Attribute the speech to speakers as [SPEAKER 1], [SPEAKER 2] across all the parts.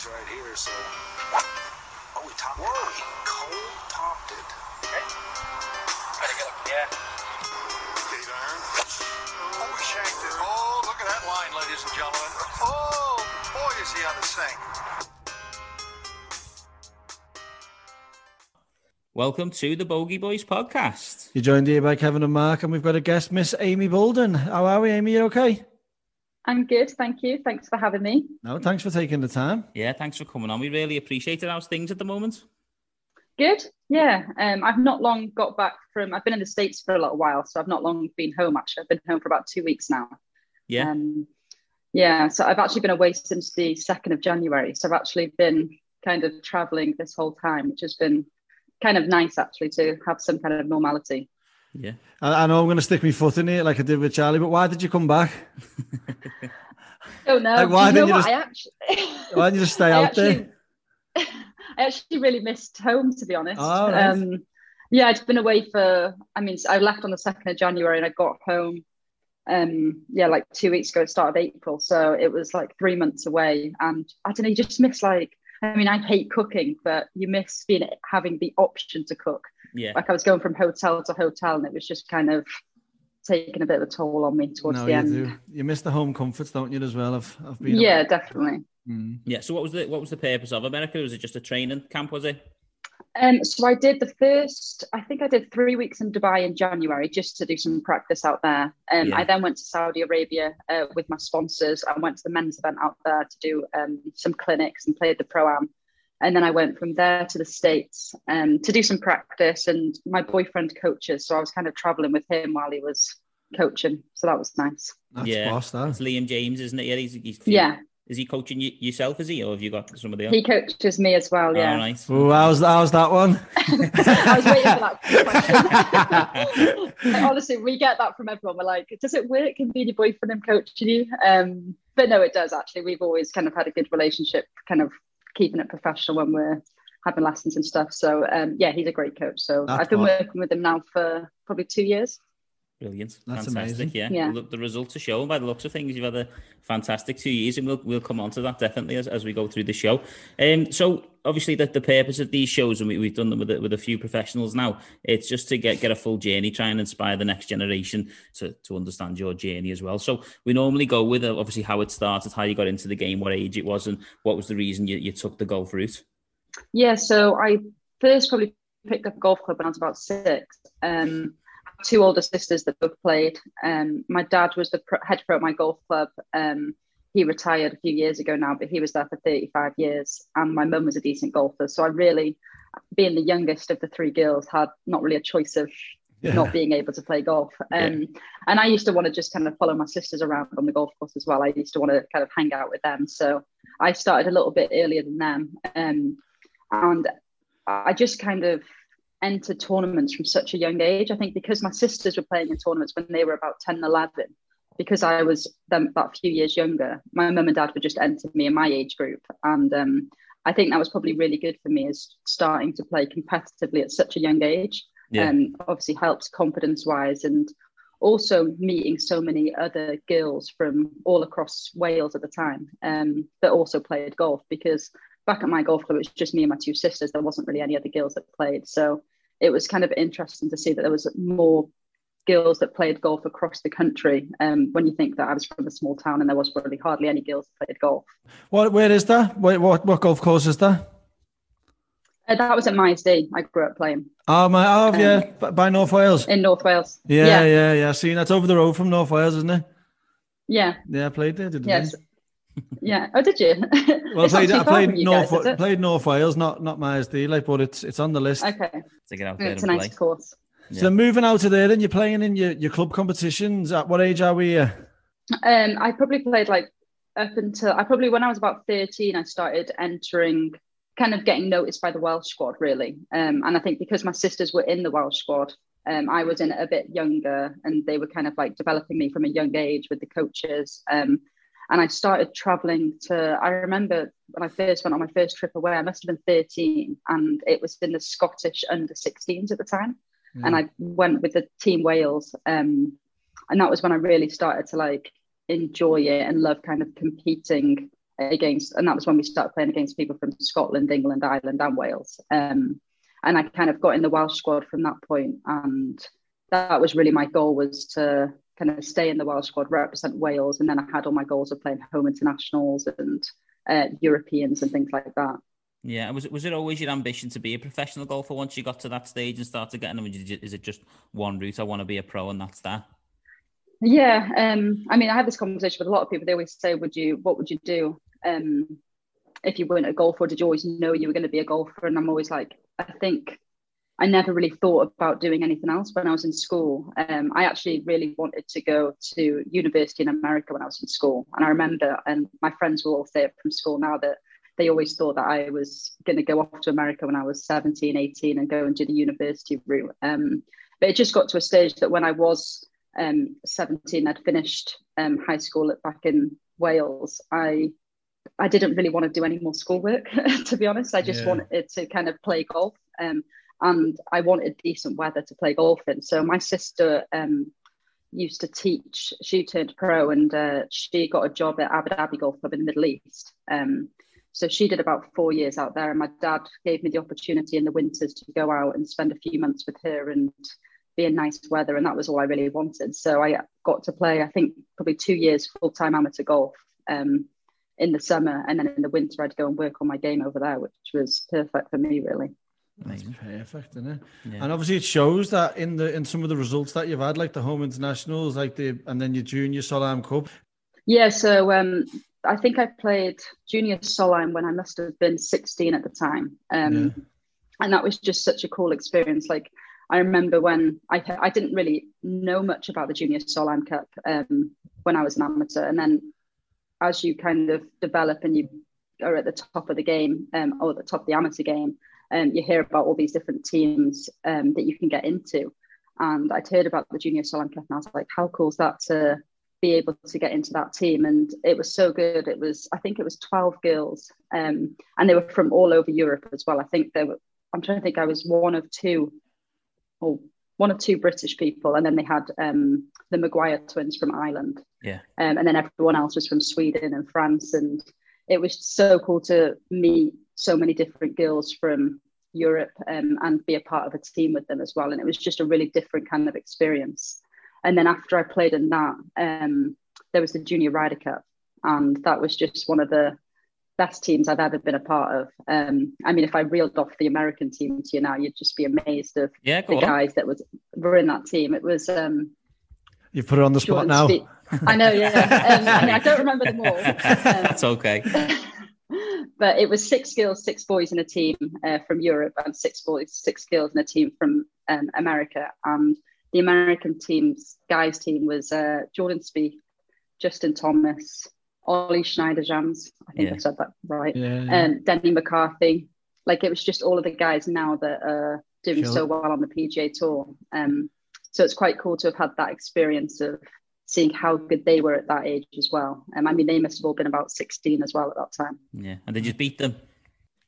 [SPEAKER 1] boys right here, so. Oh, we topped Whoa. it. He cold topped it. Okay.
[SPEAKER 2] Gotta get up. Yeah.
[SPEAKER 1] Eight iron. Oh, we shanked it. Oh, look at that line, ladies and gentlemen. Oh, boy, is he on the sink.
[SPEAKER 3] Welcome to the Bogey Boys podcast.
[SPEAKER 4] You're joined here by Kevin and Mark, and we've got a guest, Miss Amy Boulden. How are we, Amy? You okay?
[SPEAKER 5] I'm good, thank you. Thanks for having me.
[SPEAKER 4] No, thanks for taking the time.
[SPEAKER 3] Yeah, thanks for coming on. We really appreciate it. How's things at the moment?
[SPEAKER 5] Good, yeah. Um, I've not long got back from. I've been in the states for a little while, so I've not long been home. Actually, I've been home for about two weeks now.
[SPEAKER 3] Yeah.
[SPEAKER 5] Um, yeah. So I've actually been away since the second of January. So I've actually been kind of traveling this whole time, which has been kind of nice actually to have some kind of normality.
[SPEAKER 3] Yeah.
[SPEAKER 4] I, I know I'm going to stick my foot in it like I did with Charlie, but why did you come back?
[SPEAKER 5] Oh no!
[SPEAKER 4] Like, why
[SPEAKER 5] you know
[SPEAKER 4] didn't you just-
[SPEAKER 5] I actually,
[SPEAKER 4] Why didn't you just stay
[SPEAKER 5] I
[SPEAKER 4] out there?
[SPEAKER 5] I actually really missed home to be honest.
[SPEAKER 4] Oh, right.
[SPEAKER 5] um, yeah, I'd been away for. I mean, I left on the second of January and I got home. Um, yeah, like two weeks ago, start of April. So it was like three months away, and I don't know. You just miss like. I mean, I hate cooking, but you miss being having the option to cook.
[SPEAKER 3] Yeah.
[SPEAKER 5] Like I was going from hotel to hotel, and it was just kind of taking a bit of a toll on me towards
[SPEAKER 4] No,
[SPEAKER 5] the
[SPEAKER 4] you
[SPEAKER 5] end.
[SPEAKER 4] do. You miss the home comforts, don't you, as well? Of, of being
[SPEAKER 5] Yeah, definitely.
[SPEAKER 4] Mm.
[SPEAKER 3] Yeah. So what was the what was the purpose of America? Was it just a training camp? Was it?
[SPEAKER 5] Um, so I did the first, I think I did three weeks in Dubai in January just to do some practice out there. Um,
[SPEAKER 3] Yeah.
[SPEAKER 5] I then went to Saudi Arabia uh, with my sponsors. I went to the men's event out there to do um, some clinics and played the pro am. And then I went from there to the States um, to do some practice. And my boyfriend coaches, so I was kind of traveling with him while he was coaching. So that was nice.
[SPEAKER 4] That's
[SPEAKER 3] yeah.
[SPEAKER 4] boss, that.
[SPEAKER 3] It's Liam James, isn't it? Yeah. He's, he's
[SPEAKER 5] Yeah,
[SPEAKER 3] Is he coaching you, yourself? Is he, or have you got some of the?
[SPEAKER 5] he coaches me as well. Yeah.
[SPEAKER 3] All right.
[SPEAKER 4] Oh, how's, how's that one?
[SPEAKER 5] I was waiting for that question. Honestly, we get that from everyone. We're like, does it work? Can be your boyfriend and coaching you? Um, but no, it does actually. We've always kind of had a good relationship, kind of keeping it professional when we're having lessons and stuff. So um, yeah, he's a great coach. So
[SPEAKER 4] That's
[SPEAKER 5] I've been
[SPEAKER 4] what-
[SPEAKER 5] working with him now for probably two years.
[SPEAKER 3] Brilliant.
[SPEAKER 4] That's
[SPEAKER 3] fantastic.
[SPEAKER 4] amazing.
[SPEAKER 3] Yeah.
[SPEAKER 5] Yeah.
[SPEAKER 3] Look, the results are showing by the looks of things. You've had a fantastic two years, and we'll we'll come on to that definitely as, as we go through the show. Um, so obviously the, the purpose of these shows, and we, we've done them with a, with a few professionals now, it's just to get get a full journey, try and inspire the next generation to to understand your journey as well. So we normally go with uh, obviously how it started, how you got into the game, what age it was, and what was the reason you, you took the golf route.
[SPEAKER 5] Yeah, so I first probably picked up a golf club when I was about six. Um, two older sisters that both played. Um, my dad was the pro- head pro at my golf club. Um, he retired a few years ago now, but he was there for 35 years. And my mum was a decent golfer. So I really, being the youngest of the three girls, had not really a choice of
[SPEAKER 4] Yeah.
[SPEAKER 5] not being able to play golf. Um, And I used to want to just kind of follow my sisters around on the golf course as well. I used to want to kind of hang out with them. So I started a little bit earlier than them. Um, and I just kind of entered tournaments from such a young age. I think because my sisters were playing in tournaments when they were about 10 and 11, because I was them that few years younger, my mum and dad would just enter me in my age group. And um, I think that was probably really good for me is starting to play competitively at such a young age.
[SPEAKER 3] Yeah.
[SPEAKER 5] Um, obviously helps confidence wise and also meeting so many other girls from all across Wales at the time um, that also played golf because back at my golf club it was just me and my two sisters there wasn't really any other girls that played so it was kind of interesting to see that there was more girls that played golf across the country um, when you think that I was from a small town and there was really hardly any girls that played golf
[SPEAKER 4] What, where is that? What, what, what golf course is that?
[SPEAKER 5] uh, that was at Maesdu I grew up playing
[SPEAKER 4] Oh, my, oh
[SPEAKER 5] Um,
[SPEAKER 4] yeah, by North Wales.
[SPEAKER 5] in North Wales
[SPEAKER 4] Yeah,
[SPEAKER 5] yeah
[SPEAKER 4] yeah, yeah. See, that's over the road from North Wales, isn't it?
[SPEAKER 5] yeah
[SPEAKER 4] Yeah, I played there, didn't
[SPEAKER 5] yes
[SPEAKER 4] I?
[SPEAKER 5] yeah oh did you
[SPEAKER 4] Well, I
[SPEAKER 5] It's not
[SPEAKER 4] played,
[SPEAKER 5] too
[SPEAKER 4] I played North,
[SPEAKER 5] guys, is
[SPEAKER 4] played North Wales, not not Maesdu, like, but it's it's on the list.
[SPEAKER 5] okay
[SPEAKER 3] To get out there
[SPEAKER 5] it's a nice
[SPEAKER 3] play.
[SPEAKER 5] course
[SPEAKER 4] So moving out of there, then you're playing in your, your club competitions. At what age are we? Uh,
[SPEAKER 5] Um, I probably played like up until I probably when I was about 13, I started entering, kind of getting noticed by the Welsh squad, really. Um, and I think because my sisters were in the Welsh squad, um, I was in it a bit younger and they were kind of like developing me from a young age with the coaches. Um, and I started traveling to, I remember when I first went on my first trip away, I must have been 13, and it was in the Scottish under 16s at the time. And I went with the Team Wales. Um, and that was when I really started to like enjoy it and love kind of competing against, and that was when we started playing against people from Scotland, England, Ireland, and Wales. Um, and I kind of got in the Welsh squad from that point, and that was really my goal was to kind of stay in the Welsh squad, represent Wales, and then I had all my goals of playing home internationals and uh, Europeans and things like that.
[SPEAKER 3] Yeah, was it was it always your ambition to be a professional golfer once you got to that stage and started getting them? Is it just one route? I want to be a pro, and that's that.
[SPEAKER 5] Yeah, um, I mean, I had this conversation with a lot of people. They always say, "Would you? What would you do um, if you weren't a golfer? Did you always know you were going to be a golfer?" And I'm always like, I think I never really thought about doing anything else when I was in school. Um, I actually really wanted to go to university in America when I was in school, and I remember, and my friends will all say it from school now that they always thought that I was going to go off to America when I was 17, 18 and go and do the university route. Um, but it just got to a stage that when I was um, 17, I'd finished um, high school back in Wales. I I didn't really want to do any more schoolwork, to be honest. I just yeah. wanted to kind of play golf. Um, and I wanted decent weather to play golf in. So my sister um, used to teach. She turned pro, and uh, she got a job at Abu Dhabi Golf Club in the Middle East. Um, so she did about four years out there, and my dad gave me the opportunity in the winters to go out and spend a few months with her and be in nice weather, and that was all I really wanted. So I got to play, I think, probably two years full time amateur golf um, in the summer, and then in the winter I'd go and work on my game over there, which was perfect for me, really.
[SPEAKER 4] That's perfect, isn't it? Yeah. And obviously, it shows that in the in some of the results that you've had, like the home internationals, like the and then your junior Solheim Cup.
[SPEAKER 5] Yeah, so um, I think I played junior Solheim when I must have been 16 at the time. Um, yeah. And that was just such a cool experience. Like, I remember when I, I didn't really know much about the junior Solheim Cup um, when I was an amateur. And then as you kind of develop and you are at the top of the game um, or the top of the amateur game, um, you hear about all these different teams um, that you can get into. And I'd heard about the junior Solheim Cup and I was like, how cool is that to be able to get into that team. And it was so good. It was i think it was 12 girls um, and they were from all over europe as well. I think they were i'm trying to think i was one of two or one of two british people and then they had um, the maguire twins from ireland.
[SPEAKER 3] Yeah.
[SPEAKER 5] Um, and then everyone else was from sweden and france and it was so cool to meet so many different girls from europe um, and be a part of a team with them as well. And it was just a really different kind of experience and then after I played in that, um, there was the Junior Ryder Cup, and that was just one of the best teams I've ever been a part of. Um, I mean, if I reeled off the American team to you now, you'd just be amazed of
[SPEAKER 3] yeah,
[SPEAKER 5] the
[SPEAKER 3] on.
[SPEAKER 5] guys that was were in that team. It was. Um,
[SPEAKER 4] you put it on the spot now.
[SPEAKER 5] I know, yeah. Um, I mean, I don't remember them all. Um,
[SPEAKER 3] That's okay.
[SPEAKER 5] but it was six girls, six boys in a team uh, from Europe, and six boys, six girls in a team from um, America, and the American team's guys team was uh, Jordan Spieth, Justin Thomas, Ollie Schniederjans. I think yeah. I said that right. Yeah, yeah. And Denny McCarthy. Like it was just all of the guys now that are doing sure. so well on the PGA Tour. Um, so it's quite cool to have had that experience of seeing how good they were at that age as well. Um, I mean, they must have all been about 16 as well at that time.
[SPEAKER 3] Yeah. And they just beat them?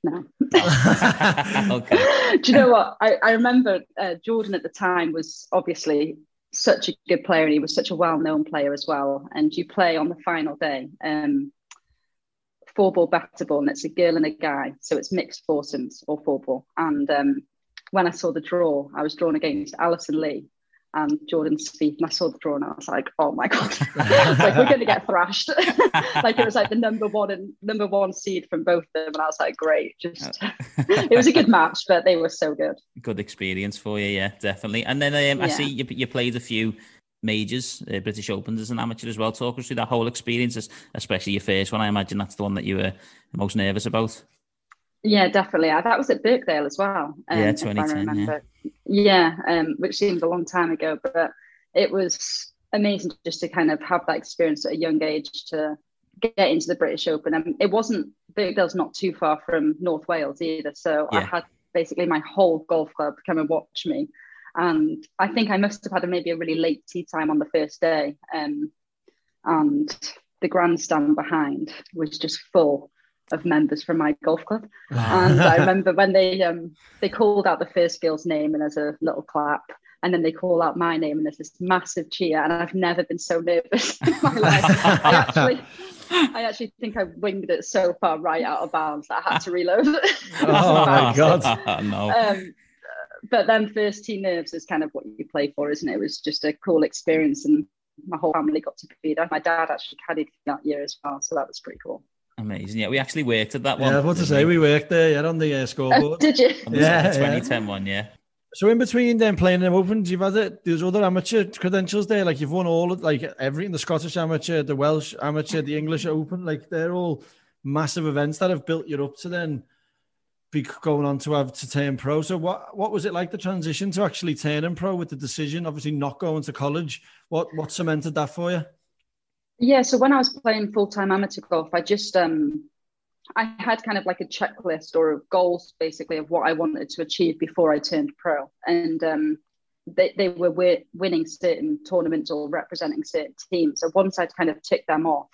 [SPEAKER 5] No. okay. Do you know what? I, I remember uh, Jordan at the time was obviously such a good player and he was such a well-known player as well. And you play on the final day, um, four ball back ball, and it's a girl and a guy. So it's mixed foursomes or four ball. And um, when I saw the draw, I was drawn against Alison Lee, and Jordan Spieth, and I saw the draw and I was like, oh my god, like we're going to get thrashed. like it was like the number one and number one seed from both of them, and I was like, great, just it was a good match, but they were so good.
[SPEAKER 3] Good experience for you, yeah, definitely. And then um, I see you, you played a few majors, uh, British Opens as an amateur as well. Talk us through that whole experience, especially your first one. I imagine that's the one that you were most nervous about.
[SPEAKER 5] Yeah, definitely. That was at Birkdale as well.
[SPEAKER 3] Um, yeah, 2010. Yeah,
[SPEAKER 5] yeah um, which seems a long time ago, but it was amazing just to kind of have that experience at a young age to get into the British Open. And it wasn't Birkdale's not too far from North Wales either, so yeah. I had basically my whole golf club come and watch me. And I think I must have had a, maybe a really late tea time on the first day, um, and the grandstand behind was just full of members from my golf club. and I remember when they um, they called out the first girl's name and there's a little clap, and then they call out my name and there's this massive cheer. And I've never been so nervous in my life. I actually I actually think I winged it so far right out of bounds that I had to reload.
[SPEAKER 4] oh my god!
[SPEAKER 3] no.
[SPEAKER 5] um, but then first team nerves is kind of what you play for, isn't it? It was just a cool experience, and my whole family got to be there. My dad actually caddied that year as well, so that was pretty cool.
[SPEAKER 3] Amazing. Yeah, we actually worked at that one.
[SPEAKER 4] Yeah, I want to say we worked there, yeah, on the uh, scoreboard.
[SPEAKER 5] did you?
[SPEAKER 3] On the
[SPEAKER 4] Yeah, yeah.
[SPEAKER 3] 2010 one, yeah.
[SPEAKER 4] So in between them playing them opens, you've had it. There's other amateur credentials there. Like you've won all, of- like everything: the Scottish amateur, the Welsh amateur, the English Open. Like they're all massive events that have built you up to then be going on to have to turn pro. So what what was it like the transition to actually turning pro with the decision? Obviously not going to college. What what cemented that for you?
[SPEAKER 5] Yeah, so when I was playing full time amateur golf, I just um I had kind of like a checklist or goals basically of what I wanted to achieve before I turned pro, and um, they they were wi- winning certain tournaments or representing certain teams. So once I'd kind of ticked them off,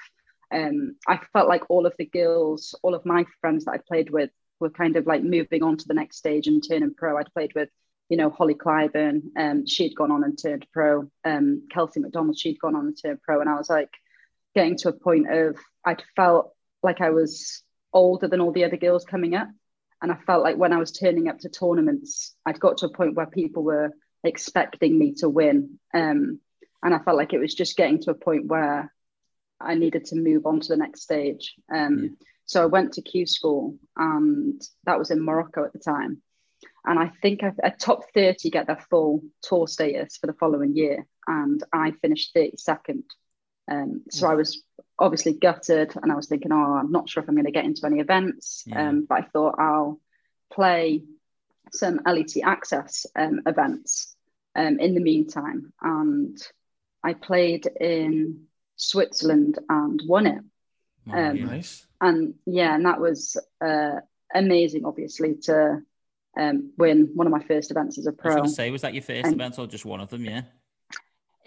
[SPEAKER 5] um, I felt like all of the girls, all of my friends that I played with, were kind of like moving on to the next stage and turning pro. I'd played with you know, Holly Clyburn, um, she'd gone on and turned pro. Um, Kelsey MacDonald, she'd gone on and turned pro. And I was like getting to a point of I'd felt like I was older than all the other girls coming up. And I felt like when I was turning up to tournaments, I'd got to a point where people were expecting me to win. Um, and I felt like it was just getting to a point where I needed to move on to the next stage. Um,
[SPEAKER 3] Yeah.
[SPEAKER 5] So I went to Q school, and that was in Morocco at the time. And I think I, a top 30 get their full tour status for the following year. And I finished 32nd. Um, so I was obviously gutted and I was thinking, oh, I'm not sure if I'm going to get into any events.
[SPEAKER 3] Yeah.
[SPEAKER 5] Um, but I thought I'll play some LET access um, events um, in the meantime. And I played in Switzerland and won it.
[SPEAKER 3] Oh,
[SPEAKER 5] Um.
[SPEAKER 4] Nice.
[SPEAKER 5] And yeah, and that was uh, amazing, obviously, to um, win one of my first events as a
[SPEAKER 3] I was
[SPEAKER 5] pro.
[SPEAKER 3] going to say, was that your first
[SPEAKER 5] And-
[SPEAKER 3] event or just one of them? Yeah.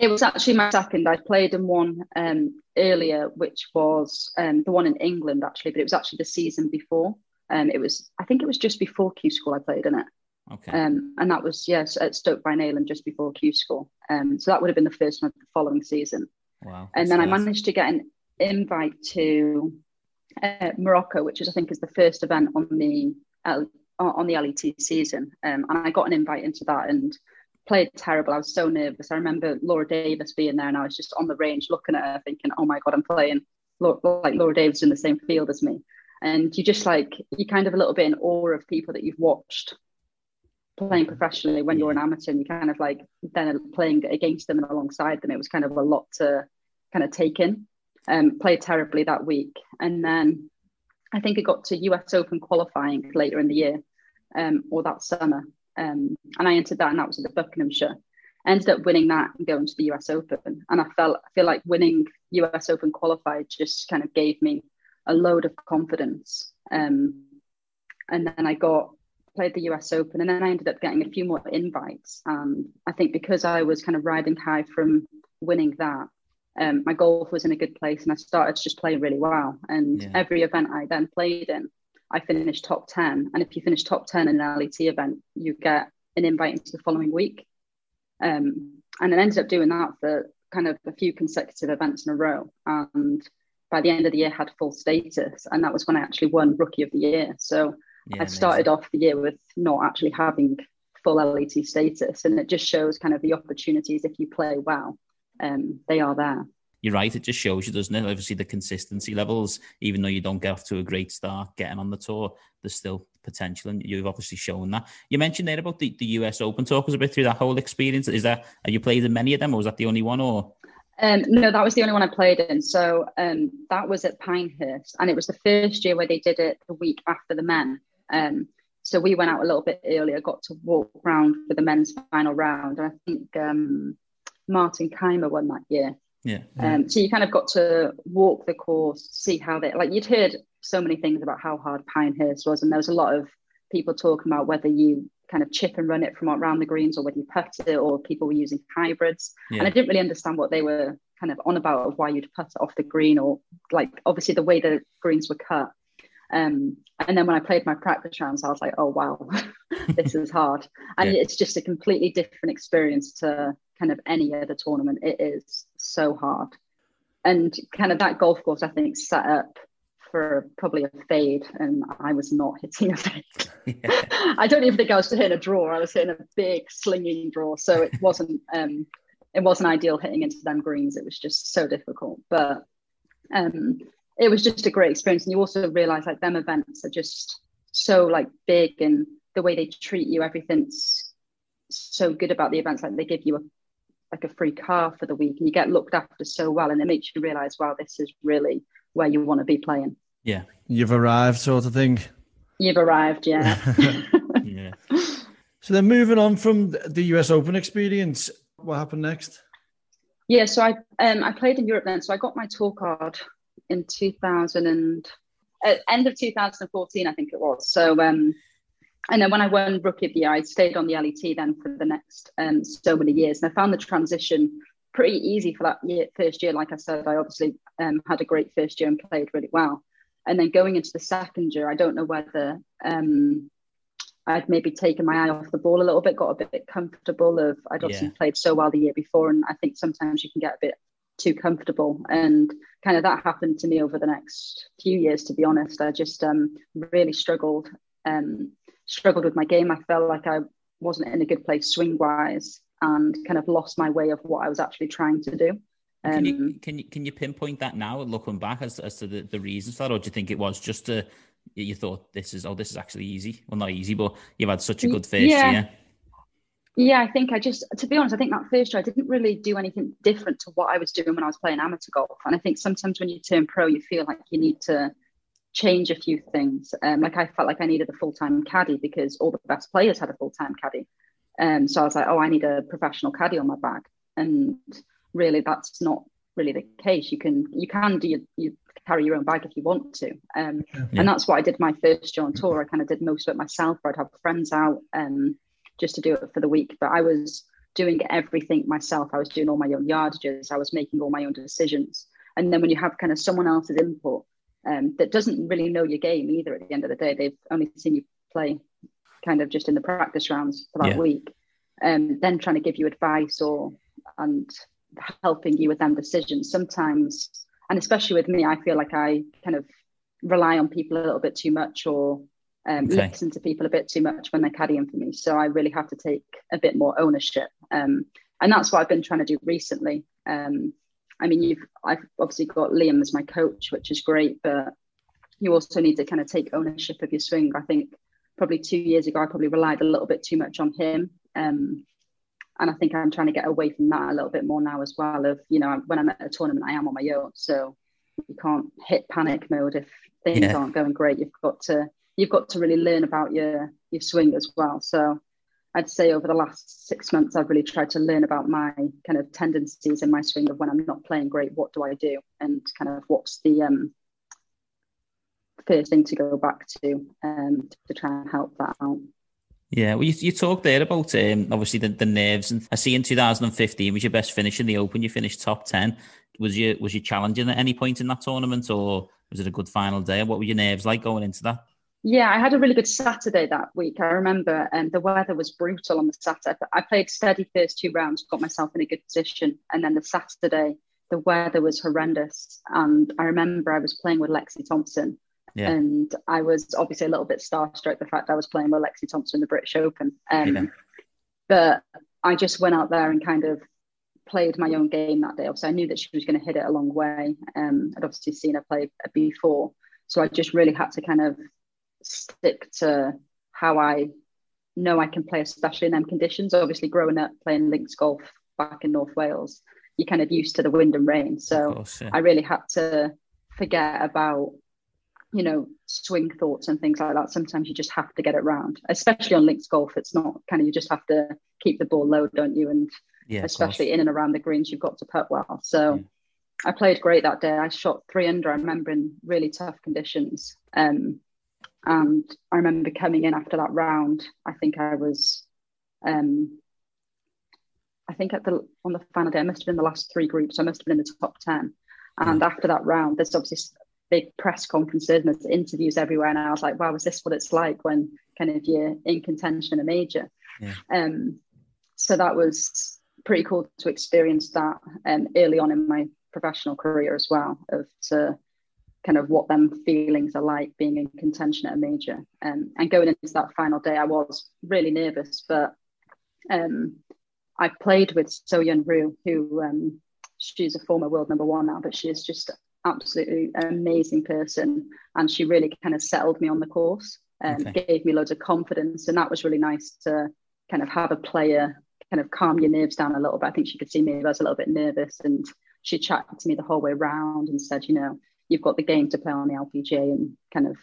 [SPEAKER 5] It was actually my second. I played in one um, earlier, which was um, the one in England, actually, but it was actually the season before. Um, it was, I think it was just before Q School I played in it.
[SPEAKER 3] Okay.
[SPEAKER 5] Um, and that was, yes, at Stoke by Nayland just before Q School. Um, so that would have been the first one of the following season.
[SPEAKER 3] wow.
[SPEAKER 5] And then I managed to get an invite to uh, Morocco, which is, I think, is the first event on the L- on the LET season. Um, and I got an invite into that and played terrible. I was so nervous. I remember Laura Davies being there, and I was just on the range looking at her, thinking, "Oh my god, I'm playing like Laura Davies in the same field as me." And you just like you kind of a little bit in awe of people that you've watched playing professionally when you're an amateur, and you kind of like then playing against them and alongside them. It was kind of a lot to kind of take in. Um, played terribly that week, and then I think it got to US Open qualifying later in the year, um, or that summer, um, and I entered that, and that was at the Buckinghamshire. Ended up winning that and going to the US Open, and I felt I feel like winning US Open qualified just kind of gave me a load of confidence. Um, and then I got played the US Open, and then I ended up getting a few more invites. And I think because I was kind of riding high from winning that, um, my golf was in a good place, and I started to just play really well. And
[SPEAKER 3] Yeah.
[SPEAKER 5] every event I then played in, I finished top ten. And if you finish top ten in an LET event, you get an invite into the following week. Um, and I ended up doing that for kind of a few consecutive events in a row. And by the end of the year, had full status, and that was when I actually won Rookie of the Year. So
[SPEAKER 3] Yeah,
[SPEAKER 5] I started
[SPEAKER 3] amazing.
[SPEAKER 5] off the year with not actually having full LET status, and it just shows kind of the opportunities if you play well, um, they are there.
[SPEAKER 3] You're right. It just shows you, doesn't it? Obviously, the consistency levels, even though you don't get off to a great start getting on the tour, there's still potential, and you've obviously shown that. You mentioned there about the, the US Open. Talk us a bit through that whole experience. Is that have you played in many of them, or was that the only one? Or
[SPEAKER 5] Um, no, that was the only one I played in. So um, that was at Pinehurst, and it was the first year where they did it the week after the men. Um, so we went out a little bit earlier, got to walk around for the men's final round, and I think um, Martin Kaymer won that year.
[SPEAKER 3] Yeah,
[SPEAKER 5] Um, so you kind of got to walk the course, see how they like. You'd heard so many things about how hard Pinehurst was, and there was a lot of people talking about whether you kind of chip and run it from around the greens or whether you putt it, or people were using hybrids.
[SPEAKER 3] yeah,
[SPEAKER 5] And I didn't really understand what they were kind of on about of why you'd putt it off the green or like obviously the way the greens were cut. Um, and then when I played my practice rounds, I was like, oh wow, this is hard. And
[SPEAKER 3] Yeah.
[SPEAKER 5] it's just a completely different experience to kind of any other tournament. It is so hard. and kind of that golf course, I think, set up for probably a fade, and I was not hitting a fade. Yeah. I don't even think I was hitting a draw. I was hitting a big slinging draw, so it wasn't um, it wasn't ideal hitting into them greens. It was just so difficult, but um, it was just a great experience. And you also realize like them events are just so like big, and the way they treat you, everything's so good about the events. Like they give you a like a free car for the week, and you get looked after so well, and it makes you realize, wow, this is really where you want to be playing.
[SPEAKER 3] Yeah,
[SPEAKER 4] you've arrived, sort of thing.
[SPEAKER 5] You've arrived, yeah.
[SPEAKER 3] yeah.
[SPEAKER 4] So then, moving on from the US Open experience, what happened next?
[SPEAKER 5] Yeah, so I um, I played in Europe then. So I got my tour card in 2000 and uh, end of 2014, I think it was. So um, and then when I won Rookie of the Year, I stayed on the LET then for the next um, so many years, and I found the transition pretty easy for that year, first year. Like I said, I obviously um, had a great first year and played really well. And then going into the second year, I don't know whether um, I'd maybe taken my eye off the ball a little bit, got a bit comfortable. Of I'd obviously yeah. played so well the year before, and I think sometimes you can get a bit too comfortable, and kind of that happened to me over the next few years. To be honest, I just um, really struggled, um, struggled with my game. I felt like I wasn't in a good place swing wise, and kind of lost my way of what I was actually trying to do.
[SPEAKER 3] Um, can you um, can you can you pinpoint that now, looking back as as to the, the reasons for that, or do you think it was just a you thought this is oh this is actually easy? Well, not easy, but you've had such a good first
[SPEAKER 5] yeah.
[SPEAKER 3] year.
[SPEAKER 5] Yeah, I think I just, to be honest, I think that first year I didn't really do anything different to what I was doing when I was playing amateur golf. And I think sometimes when you turn pro, you feel like you need to change a few things. Um, like I felt like I needed a full time caddy because all the best players had a full time caddy. Um, so I was like, oh, I need a professional caddy on my back. And really that's not really the case. You can you can do your, you carry your own bag if you want to, um, yeah. and that's what I did my first year on tour. I kind of did most of it myself. I'd have friends out um, just to do it for the week, but I was doing everything myself. I was doing all my own yardages. I was making all my own decisions. And then when you have kind of someone else's input um, that doesn't really know your game either, at the end of the day, they've only seen you play kind of just in the practice rounds for that yeah. week, and um, then trying to give you advice or and helping you with them decisions sometimes and especially with me i feel like i kind of rely on people a little bit too much or um, okay. listen to people a bit too much when they're caddying for me. So i really have to take a bit more ownership. Um, and that's what i've been trying to do recently. Um, i mean you've i've obviously got liam as my coach which is great but you also need to kind of take ownership of your swing i think probably two years ago i probably relied a little bit too much on him um, and I think I'm trying to get away from that a little bit more now as well. Of you know, when I'm at a tournament, I am on my own, so you can't hit panic mode if things yeah. aren't going great. You've got to you've got to really learn about your your swing as well. So I'd say over the last six months, I've really tried to learn about my kind of tendencies in my swing of when I'm not playing great, what do I do, and kind of what's the um, first thing to go back to um, to try and help that out.
[SPEAKER 3] Yeah, well, you, you talked there about um, obviously the, the nerves, and I see in 2015 was your best finish in the Open. You finished top ten. Was you was you challenging at any point in that tournament, or was it a good final day? What were your nerves like going into that?
[SPEAKER 5] Yeah, I had a really good Saturday that week. I remember, and um, the weather was brutal on the Saturday. I played steady first two rounds, got myself in a good position, and then the Saturday the weather was horrendous. And I remember I was playing with Lexi Thompson, yeah. And I was obviously a little bit starstruck the fact I was playing with Lexi Thompson in the British Open. Um, yeah. But I just went out there and kind of played my own game that day. Obviously, I knew that she was going to hit it a long way. Um, I'd obviously seen her play before. So I just really had to kind of stick to how I know I can play, especially in them conditions. Obviously, growing up playing links golf back in North Wales, you're kind of used to the wind and rain. So course, yeah. I really had to forget about you know, swing thoughts and things like that. Sometimes you just have to get it round, especially on links golf. It's not kind of you just have to keep the ball low, don't you? And yeah, especially in and around the greens, you've got to putt well. So yeah. I played great that day. I shot three under. I remember in really tough conditions. Um, and I remember coming in after that round. I think I was, um, I think at the on the final day, I must have been the last three groups. I must have been in the top ten. And after that round, there's obviously big press conferences and there's interviews everywhere. And I was like, wow, is this what it's like when kind of you're in contention in a major? Yeah. Um, so that was pretty cool to experience that um, early on in my professional career as well of to kind of what them feelings are like being in contention at a major. Um, and going into that final day i was really nervous but um, i played with So Yeon Ryu who um, she's a former world number one now but she is just absolutely amazing person. And she really kind of settled me on the course and okay. gave me loads of confidence. And that was really nice to kind of have a player kind of calm your nerves down a little bit. I think she could see me i was a little bit nervous. And she chatted to me the whole way around and said you know you've got the game to play on the lpga and kind of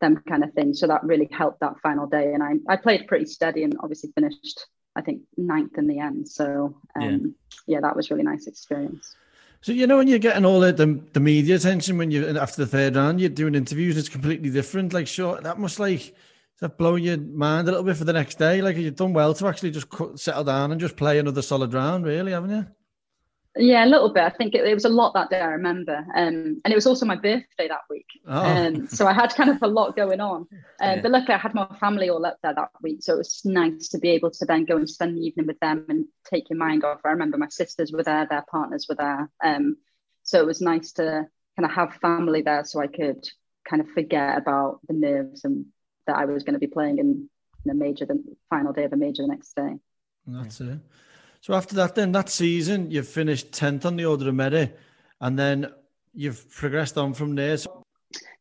[SPEAKER 5] them kind of thing so that really helped that final day and i, I played pretty steady and obviously finished i think ninth in the end so um, yeah. yeah that was really nice experience
[SPEAKER 4] so you know when you're getting all the, the, the media attention when you after the third round, you're doing interviews. It's completely different. Like, sure, that must like that blow your mind a little bit for the next day. Like you've done well to actually just settle down and just play another solid round, really, haven't you?
[SPEAKER 5] Yeah, a little bit. I think it, it, was a lot that day. I remember, um, and it was also my birthday that week, oh. um, so I had kind of a lot going on. Um, yeah. But luckily, I had my family all up there that week, so it was nice to be able to then go and spend the evening with them and take your mind off. I remember my sisters were there, their partners were there, um, so it was nice to kind of have family there, so I could kind of forget about the nerves and that I was going to be playing in, in a major, the final day of a major the next day.
[SPEAKER 4] That's it. So after that, then that season, you've finished 10th on the order of merit and then you've progressed on from there. So-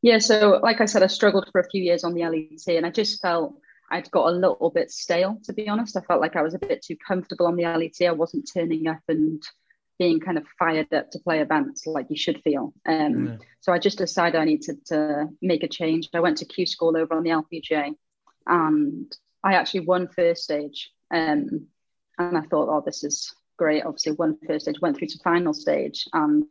[SPEAKER 5] yeah, so like I said, I struggled for a few years on the LET and I just felt I'd got a little bit stale, to be honest. I felt like I was a bit too comfortable on the LET. I wasn't turning up and being kind of fired up to play events like you should feel. Um, yeah. So I just decided I needed to make a change. I went to Q School over on the LPGA and I actually won first stage. Um, and I thought, oh, this is great. Obviously, won first stage, went through to final stage, and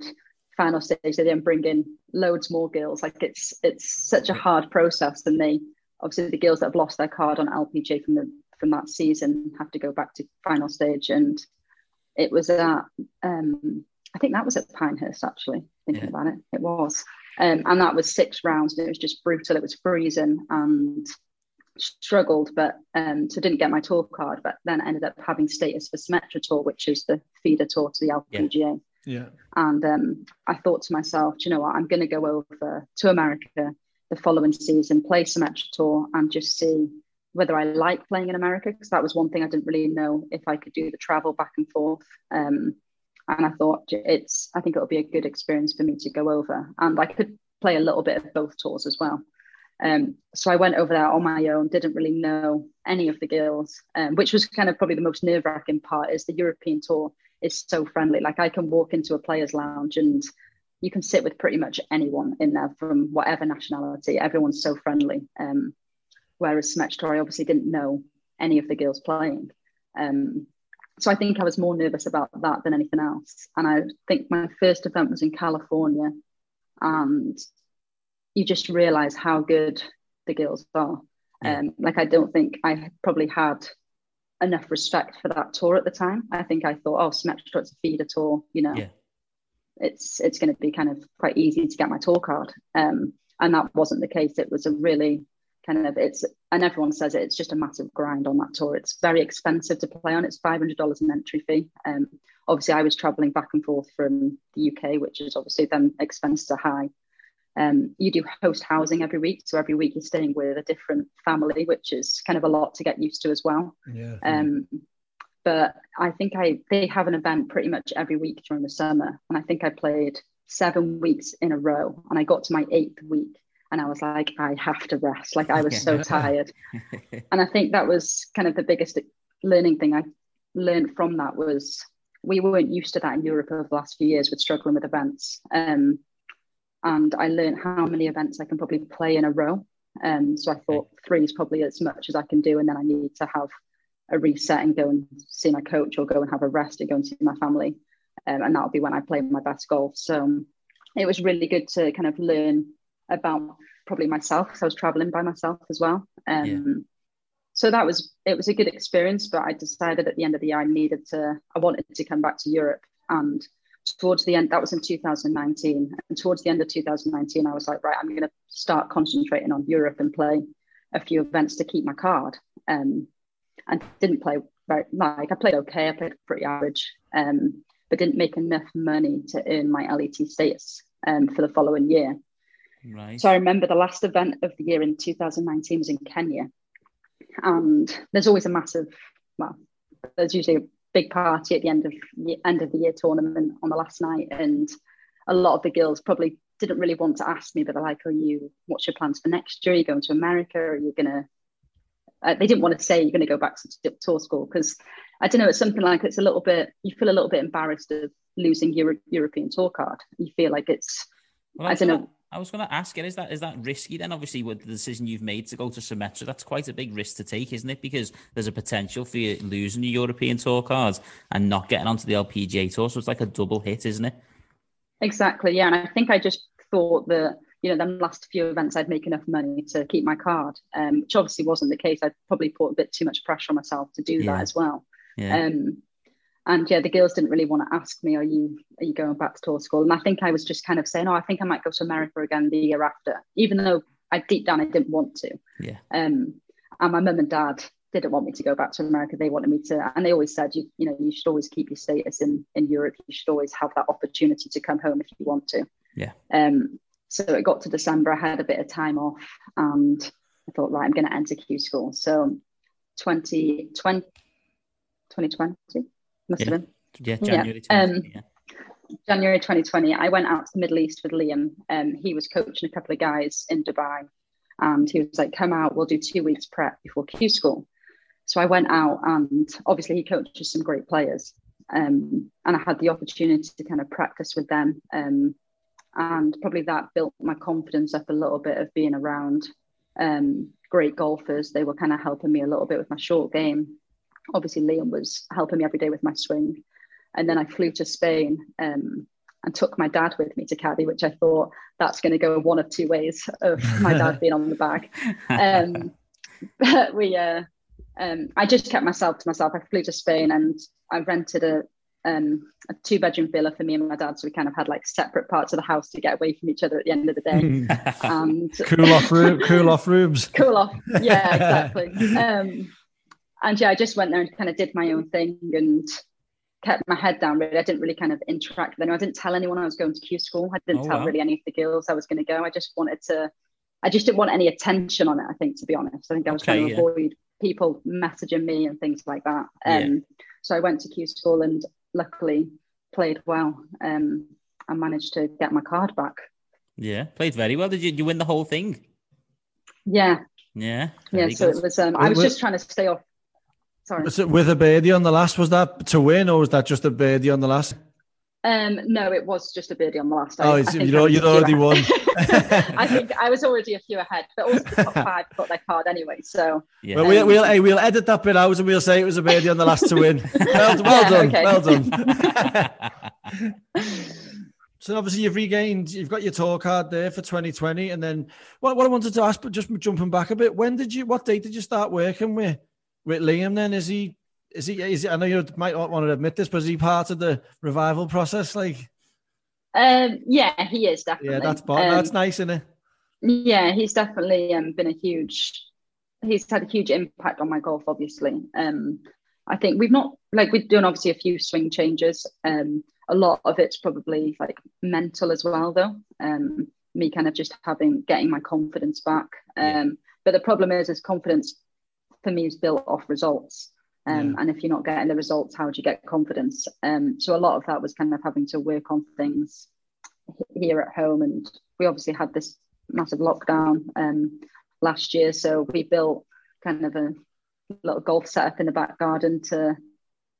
[SPEAKER 5] final stage they then bring in loads more girls. Like it's it's such a hard process, and they obviously the girls that have lost their card on LPGA from the from that season have to go back to final stage, and it was at um, I think that was at Pinehurst actually. Thinking yeah. about it, it was, um, and that was six rounds, and it was just brutal. It was freezing, and struggled, but um, so didn't get my tour card, but then ended up having status for Symetra Tour, which is the feeder tour to the LPGA.
[SPEAKER 4] Yeah. yeah.
[SPEAKER 5] And um, I thought to myself, you know what, I'm going to go over to America the following season, play Symetra Tour, and just see whether I like playing in America, because that was one thing I didn't really know if I could do the travel back and forth. Um, and I thought it's, I think it'll be a good experience for me to go over, and I could play a little bit of both tours as well. Um, so I went over there on my own, didn't really know any of the girls, um, which was kind of probably the most nerve wracking part is the European tour is so friendly. Like I can walk into a player's lounge and you can sit with pretty much anyone in there from whatever nationality. Everyone's so friendly. Um, whereas I obviously didn't know any of the girls playing. Um, so I think I was more nervous about that than anything else. And I think my first event was in California and you just realize how good the girls are. Yeah. Um, like I don't think I probably had enough respect for that tour at the time. I think I thought, oh, Symetra it's a feeder tour, you know, yeah. it's it's going to be kind of quite easy to get my tour card. Um, and that wasn't the case. It was a really kind of it's and everyone says it, it's just a massive grind on that tour. It's very expensive to play on. It's five hundred dollars an entry fee. Um, obviously, I was traveling back and forth from the UK, which is obviously then expenses are high. Um, you do host housing every week, so every week you're staying with a different family, which is kind of a lot to get used to as well.
[SPEAKER 4] Yeah.
[SPEAKER 5] Um, but I think I they have an event pretty much every week during the summer, and I think I played seven weeks in a row, and I got to my eighth week, and I was like, I have to rest. Like I was so tired, and I think that was kind of the biggest learning thing I learned from that was we weren't used to that in Europe over the last few years with struggling with events. Um, and I learned how many events I can probably play in a row. Um, so I thought three is probably as much as I can do, and then I need to have a reset and go and see my coach, or go and have a rest and go and see my family, um, and that'll be when I play my best golf. So it was really good to kind of learn about probably myself because I was traveling by myself as well. Um, yeah. So that was it was a good experience, but I decided at the end of the year I needed to I wanted to come back to Europe and towards the end, that was in 2019. And towards the end of 2019, I was like, right, I'm going to start concentrating on Europe and play a few events to keep my card. Um, and didn't play very like I played okay. I played pretty average. Um, but didn't make enough money to earn my LET status um, for the following year.
[SPEAKER 3] Right.
[SPEAKER 5] So I remember the last event of the year in 2019 was in Kenya. And there's always a massive, well, there's usually a big party at the end of end of the year tournament on the last night. And a lot of the girls probably didn't really want to ask me, but they're like, "Are you? What's your plans for next year? Are you going to America? Are you gonna?" Uh, they didn't want to say you're going to go back to tour school because I don't know. It's something like it's a little bit. You feel a little bit embarrassed of losing your European tour card. You feel like it's.
[SPEAKER 3] Well,
[SPEAKER 5] I don't know.
[SPEAKER 3] I was going to ask it. Is that is that risky then? Obviously, with the decision you've made to go to Symetra, that's quite a big risk to take, isn't it? Because there's a potential for you losing your European Tour cards and not getting onto the LPGA Tour. So it's like a double hit, isn't it?
[SPEAKER 5] Exactly. Yeah, and I think I just thought that you know, the last few events I'd make enough money to keep my card, um, which obviously wasn't the case. I probably put a bit too much pressure on myself to do
[SPEAKER 3] Yeah.
[SPEAKER 5] that as well.
[SPEAKER 3] Yeah.
[SPEAKER 5] Um, and yeah, the girls didn't really want to ask me, "Are you are you going back to tour school?" And I think I was just kind of saying, "Oh, I think I might go to America again the year after," even though I deep down I didn't want to.
[SPEAKER 3] yeah.
[SPEAKER 5] Um, and my mum and dad didn't want me to go back to America. They wanted me to, and they always said, "You you know, you should always keep your status in in Europe. You should always have that opportunity to come home if you want to."
[SPEAKER 3] Yeah.
[SPEAKER 5] Um, so it got to December. I had a bit of time off, and I thought, right, I'm going to enter Q school. So 2020, 2020 must
[SPEAKER 3] Yeah.
[SPEAKER 5] have been.
[SPEAKER 3] Yeah,
[SPEAKER 5] Yeah,
[SPEAKER 3] January.
[SPEAKER 5] um,
[SPEAKER 3] yeah.
[SPEAKER 5] January 2020, I went out to the Middle East with Liam. Um, he was coaching a couple of guys in Dubai, and he was like, "Come out, we'll do two weeks prep before Q school." So I went out, and obviously he coaches some great players, um, and I had the opportunity to kind of practice with them, um, and probably that built my confidence up a little bit of being around um, great golfers. They were kind of helping me a little bit with my short game. Obviously, Liam was helping me every day with my swing. And then I flew to Spain um, and took my dad with me to caddy, which I thought that's going to go one of two ways of my dad being on the bag. Um, but we, uh, um, I just kept myself to myself. I flew to Spain and I rented a, um, a two bedroom villa for me and my dad. So we kind of had like separate parts of the house to get away from each other at the end of the day. and
[SPEAKER 4] cool off room, cool off rooms.
[SPEAKER 5] cool off. Yeah, exactly. and yeah, I just went there and kind of did my own thing and kept my head down. Really, I didn't really kind of interact with anyone. I didn't tell anyone I was going to Q school. I didn't
[SPEAKER 3] Oh,
[SPEAKER 5] tell
[SPEAKER 3] wow.
[SPEAKER 5] really any of the girls I was going to go. I just wanted to. I just didn't want any attention on it. I think, to be honest, I think I was
[SPEAKER 3] Okay,
[SPEAKER 5] trying to
[SPEAKER 3] yeah.
[SPEAKER 5] avoid people messaging me and things like that. Um,
[SPEAKER 3] Yeah.
[SPEAKER 5] So I went to Q school and luckily played well. Um, and managed to get my card back.
[SPEAKER 3] yeah, played very well. Did you, you win the whole thing?
[SPEAKER 5] Yeah,
[SPEAKER 3] Yeah.
[SPEAKER 5] yeah. So it was. Um, I was just trying to stay off. Sorry.
[SPEAKER 4] Was it with a birdie on the last? Was that to win, or was that just a birdie on the last?
[SPEAKER 5] Um, no, it was just a birdie on the last. I-
[SPEAKER 4] Oh,
[SPEAKER 5] I
[SPEAKER 4] it's-
[SPEAKER 5] think
[SPEAKER 4] you'd
[SPEAKER 5] I
[SPEAKER 4] al-
[SPEAKER 5] was a
[SPEAKER 4] you'd
[SPEAKER 5] few
[SPEAKER 4] already
[SPEAKER 5] ahead.
[SPEAKER 4] won.
[SPEAKER 5] I think I was already a few ahead, but also the top five got their card anyway. So
[SPEAKER 3] Yeah.
[SPEAKER 4] Well, we'll, we'll, hey, we'll edit that bit out and we'll say it was a birdie on the last to win. Well, well
[SPEAKER 5] Yeah,
[SPEAKER 4] done,
[SPEAKER 5] okay.
[SPEAKER 4] well done. So obviously you've regained, you've got your tour card there for 2020, and then what, what I wanted to ask, but just jumping back a bit, when did you, what date did you start working with with Liam? Then is he, is he, is he? I know you might not want to admit this, but is he part of the revival process? Like,
[SPEAKER 5] um, yeah, he is definitely.
[SPEAKER 4] yeah, that's
[SPEAKER 5] um,
[SPEAKER 4] that's nice, isn't it?
[SPEAKER 5] Yeah, he's definitely um, been a huge. He's had a huge impact on my golf, obviously. Um, I think we've not like we've done obviously a few swing changes. Um, a lot of it's probably like mental as well, though. Um, me kind of just having getting my confidence back. Um,
[SPEAKER 3] Yeah.
[SPEAKER 5] but the problem is, is confidence for me is built off results. Um, And if you're not getting the results, how do you get confidence? Um, so a lot of that was kind of having to work on things here at home, and we obviously had this massive lockdown um, last year, so we built kind of a little golf setup in the back garden to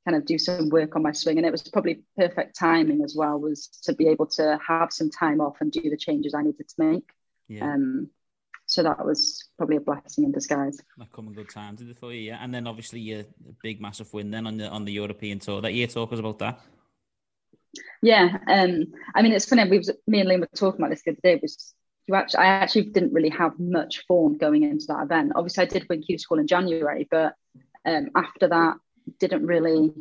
[SPEAKER 5] kind of do some work on my swing, and it was probably perfect timing as well, was to be able to have some time off and do the changes I needed to make.
[SPEAKER 3] yeah.
[SPEAKER 5] Um, so that was probably a blessing in disguise.
[SPEAKER 3] that come a good time did it for you, yeah. And then obviously your big massive win then on the on the European tour that year. Talk us about that.
[SPEAKER 5] Yeah, um, I mean, it's funny. We was me and Liam were talking about this the other day. Was you actually? I actually didn't really have much form going into that event. Obviously, I did win Q School in January, but um, after that, didn't really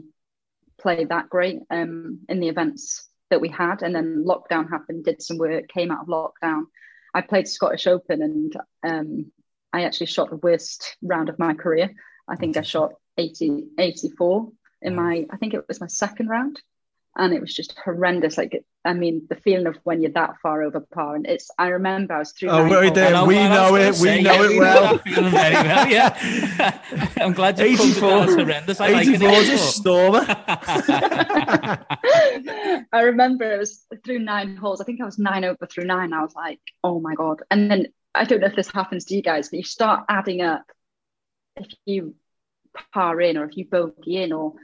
[SPEAKER 5] play that great um, in the events that we had. And then lockdown happened. Did some work. Came out of lockdown. I played Scottish Open, and um, I actually shot the worst round of my career. I think I shot 80, 84 in my. I think it was my second round. and it was just horrendous. Like, I mean, the feeling of when you're that far over par, and it's. I remember I was through.
[SPEAKER 4] Oh, wait
[SPEAKER 5] holes.
[SPEAKER 4] there. We know it,
[SPEAKER 3] gonna
[SPEAKER 4] we know
[SPEAKER 3] yeah,
[SPEAKER 4] it well.
[SPEAKER 3] feeling very well. Yeah, I'm glad you put it
[SPEAKER 4] 84
[SPEAKER 3] down as horrendous. I like it.
[SPEAKER 4] 84 just stormer.
[SPEAKER 5] I remember it was through nine holes. I think I was nine over through nine. I was like, oh my God. And then I don't know if this happens to you guys, but you start adding up if you par in or if you bogey in or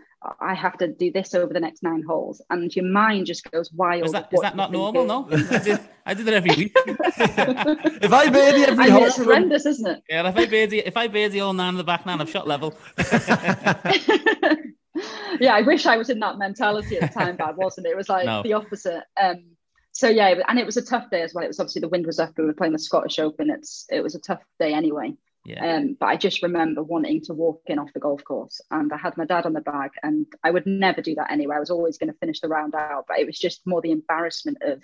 [SPEAKER 5] I have to do this over the next nine holes. And your mind just goes wild.
[SPEAKER 3] Is that,
[SPEAKER 5] with
[SPEAKER 3] is
[SPEAKER 5] what
[SPEAKER 3] that not normal?
[SPEAKER 5] thinking.
[SPEAKER 3] No, I did, I did it every week.
[SPEAKER 4] If I birdie every
[SPEAKER 5] I mean,
[SPEAKER 4] hole,
[SPEAKER 5] it's
[SPEAKER 4] from-
[SPEAKER 5] horrendous, isn't it?
[SPEAKER 3] yeah, if I birdie, if I birdie all nine on the back nine, I've shot level.
[SPEAKER 5] yeah, I wish I was in that mentality at the time, but I wasn't. It was like
[SPEAKER 3] No.
[SPEAKER 5] the opposite. Um, so yeah, and it was a tough day as well. It was obviously the wind was up. We were playing the Scottish Open. It's it was a tough day anyway.
[SPEAKER 3] Yeah,
[SPEAKER 5] Um, but I just remember wanting to walk in off the golf course, and I had my dad on the bag, and I would never do that anyway. I was always going to finish the round out, but it was just more the embarrassment of,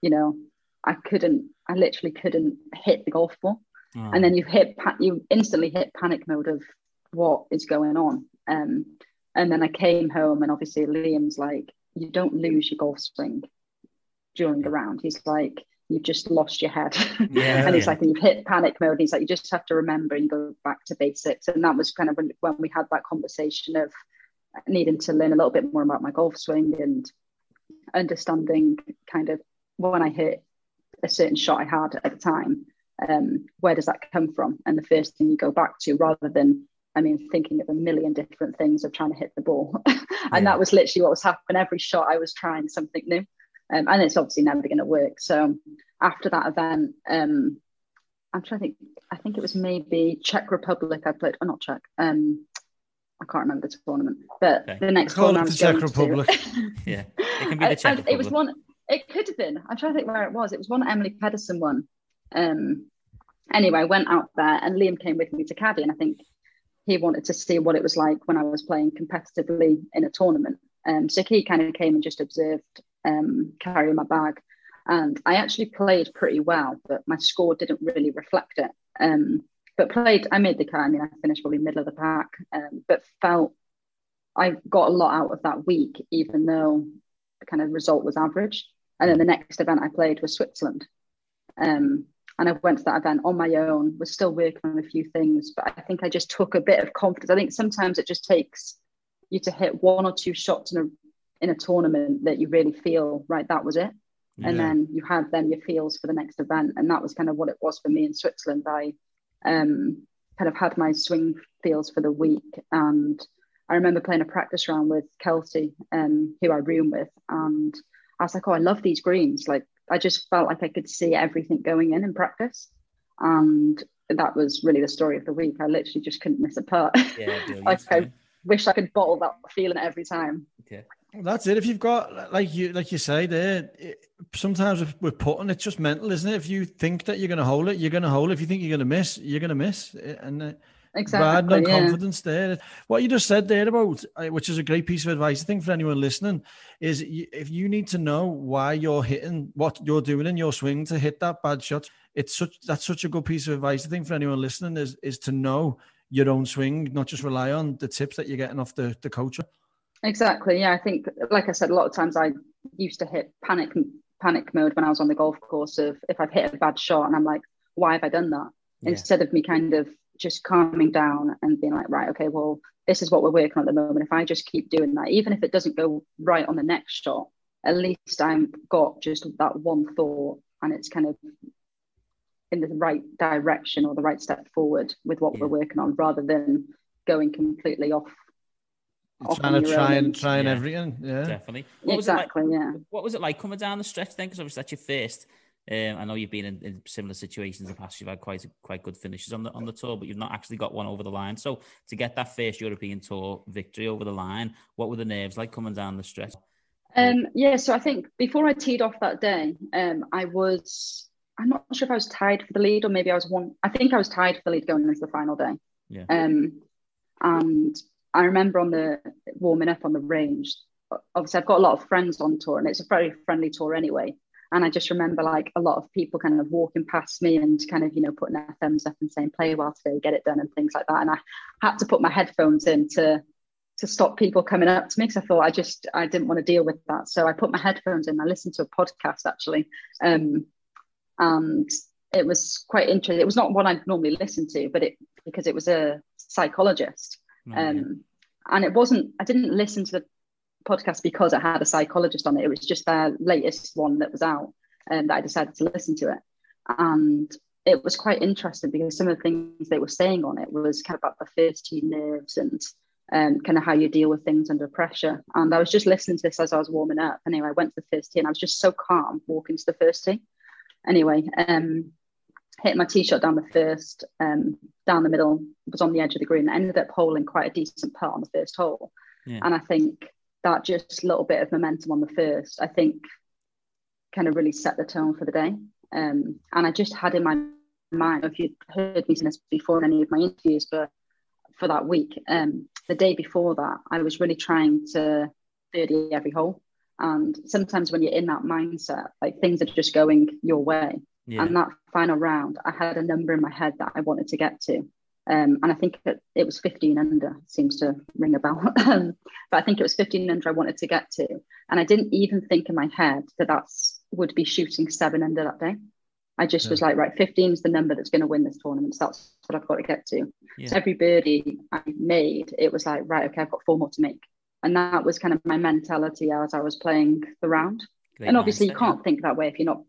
[SPEAKER 5] you know, I couldn't, I literally couldn't hit the golf ball
[SPEAKER 3] Oh.
[SPEAKER 5] and then you hit you instantly hit panic mode of what is going on um and then i came home and obviously liam's like you don't lose your golf swing during the round he's like you've just lost your head
[SPEAKER 3] Yeah,
[SPEAKER 5] and he's
[SPEAKER 3] yeah.
[SPEAKER 5] like you've hit panic mode and he's like you just have to remember and go back to basics and that was kind of when, when we had that conversation of needing to learn a little bit more about my golf swing and understanding kind of when i hit a certain shot i had at the time um, where does that come from? And the first thing you go back to, rather than, I mean, thinking of a million different things of trying to hit the ball. and
[SPEAKER 3] Yeah.
[SPEAKER 5] that was literally what was happening. Every shot, I was trying something new. Um, and it's obviously never going to work. So after that event, um, I'm trying to think, I think it was maybe Czech Republic I played, or not Czech. Um, I can't remember the tournament, but
[SPEAKER 3] Okay.
[SPEAKER 5] the next
[SPEAKER 4] Call
[SPEAKER 5] one I was
[SPEAKER 4] Czech
[SPEAKER 5] going to-
[SPEAKER 4] Republic.
[SPEAKER 3] yeah, it can be the Czech
[SPEAKER 5] I- it was one. It could have been. I'm trying to think where it was. It was one Emily Pedersen one. Um. Anyway, I went out there, and Liam came with me to caddy, and I think he wanted to see what it was like when I was playing competitively in a tournament. Um. So he kind of came and just observed, um, carrying my bag, and I actually played pretty well, but my score didn't really reflect it. Um. But played, I made the cut. I mean, I finished probably middle of the pack, um, but felt I got a lot out of that week, even though the kind of result was average. And then the next event I played was Switzerland. Um, and I went to that event on my own, was still working on a few things, but I think I just took a bit of confidence. I think sometimes it just takes you to hit one or two shots in a in a tournament that you really feel right, that was it. And then you have then your feels for the next event. And that was kind of what it was for me in Switzerland. I um, kind of had my swing feels for the week. And I remember playing a practice round with Kelsey, um, who I room with. And I was like, oh, I love these greens. Like, I just felt like I could see everything going in in practice. And that was really the story of the week. I literally just couldn't miss a putt.
[SPEAKER 3] Yeah, brilliant.
[SPEAKER 5] like, I wish I could bottle that feeling every time.
[SPEAKER 3] Okay.
[SPEAKER 4] That's it. If you've got like you like you say there, it, sometimes with, with putting, it's just mental, isn't it? If you think that you're going to hold it, you're going to hold it. If you think you're going to miss, you're going to miss. And uh,
[SPEAKER 5] Exactly.
[SPEAKER 4] Brad, no
[SPEAKER 5] yeah.
[SPEAKER 4] confidence there. What you just said there about, uh, which is a great piece of advice, I think for anyone listening, is if you need to know why you're hitting what you're doing in your swing to hit that bad shot, it's such that's such a good piece of advice. I think for anyone listening is is to know your own swing, not just rely on the tips that you're getting off the the coach.
[SPEAKER 5] Exactly. Yeah, I think, like I said, a lot of times I used to hit panic panic mode when I was on the golf course. Of if I've hit a bad shot, and I'm like, why have I done that?
[SPEAKER 3] Yeah.
[SPEAKER 5] Instead of me kind of just calming down and being like, right, okay, well, this is what we're working on at the moment. If I just keep doing that, even if it doesn't go right on the next shot, at least I've got just that one thought, and it's kind of in the right direction or the right step forward with what
[SPEAKER 3] Yeah.
[SPEAKER 5] we're working on, rather than going completely off. off
[SPEAKER 4] trying
[SPEAKER 5] on
[SPEAKER 4] to
[SPEAKER 5] your
[SPEAKER 4] try
[SPEAKER 5] own
[SPEAKER 4] and trying
[SPEAKER 3] Yeah.
[SPEAKER 4] everything. Yeah.
[SPEAKER 3] Definitely. What was it like-
[SPEAKER 5] Exactly. Yeah.
[SPEAKER 3] What was it like coming down the stretch then? Because obviously that's your first. Um, I know you've been in, in similar situations in the past. You've had quite quite good finishes on the on the tour, but you've not actually got one over the line. So to get that first European Tour victory over the line, what were the nerves like coming down the stretch?
[SPEAKER 5] Um, yeah, so I think before I teed off that day, um, I was, I'm not sure if I was tied for the lead or maybe I was one, I think I was tied for the lead going into the final day.
[SPEAKER 3] Yeah.
[SPEAKER 5] Um, and I remember on the warming up on the range, obviously I've got a lot of friends on tour and it's a very friendly tour anyway. And I just remember like a lot of people kind of walking past me and kind of, you know, putting their thumbs up and saying, play well today, get it done and things like that. And I had to put my headphones in to to stop people coming up to me because I thought I just I didn't want to deal with that. So I put my headphones in. I listened to a podcast actually, um, and it was quite interesting. It was not one I'd normally listen to, but it because it was a psychologist,
[SPEAKER 3] yeah.
[SPEAKER 5] um, and it wasn't. I didn't listen to the podcast because it had a psychologist on it. It was just their latest one that was out, and I decided to listen to it, and it was quite interesting because some of the things they were saying on it was kind of about the first team nerves and um, kind of how you deal with things under pressure. And I was just listening to this as I was warming up. Anyway, I went to the first tee and I was just so calm walking to the first tee. Anyway, um, hit my tee shot down the first, um, down the middle, was on the edge of the green. I ended up holding quite a decent putt on the first hole.
[SPEAKER 3] Yeah.
[SPEAKER 5] And I think that just little bit of momentum on the first, I think kind of really set the tone for the day. Um, and I just had in my mind, if you'd heard me say this before in any of my interviews, but for that week, um, the day before that, I was really trying to birdie every hole. And sometimes when you're in that mindset, like things are just going your way.
[SPEAKER 3] Yeah.
[SPEAKER 5] And that final round, I had a number in my head that I wanted to get to. Um, and I think it, it was 15 under, seems to ring a bell. um, but I think it was 15 under I wanted to get to. And I didn't even think in my head that that's would be shooting seven under that day. I just was like, right, 15 is the number that's going to win this tournament. So that's what I've got to get to.
[SPEAKER 3] Yeah.
[SPEAKER 5] So every birdie I made, it was like, right, okay, I've got four more to make. And that was kind of my mentality as I was playing the round.
[SPEAKER 3] Great
[SPEAKER 5] and obviously, you can't think that way if you're not,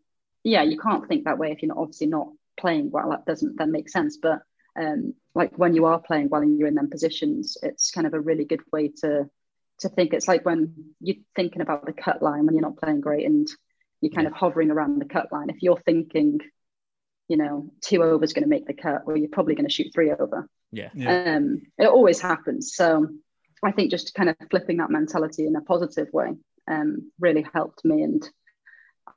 [SPEAKER 5] yeah, you can't think that way if you're not obviously not playing well. That doesn't then make sense. But um, like when you are playing well and you're in them positions, it's kind of a really good way to to think. It's like when you're thinking about the cut line when you're not playing great and you're kind of hovering around the cut line. If you're thinking, you know, two overs going to make the cut, well, you're probably going to shoot three over.
[SPEAKER 3] Yeah.
[SPEAKER 4] Yeah.
[SPEAKER 5] Um, it always happens. So I think just kind of flipping that mentality in a positive way um, really helped me. And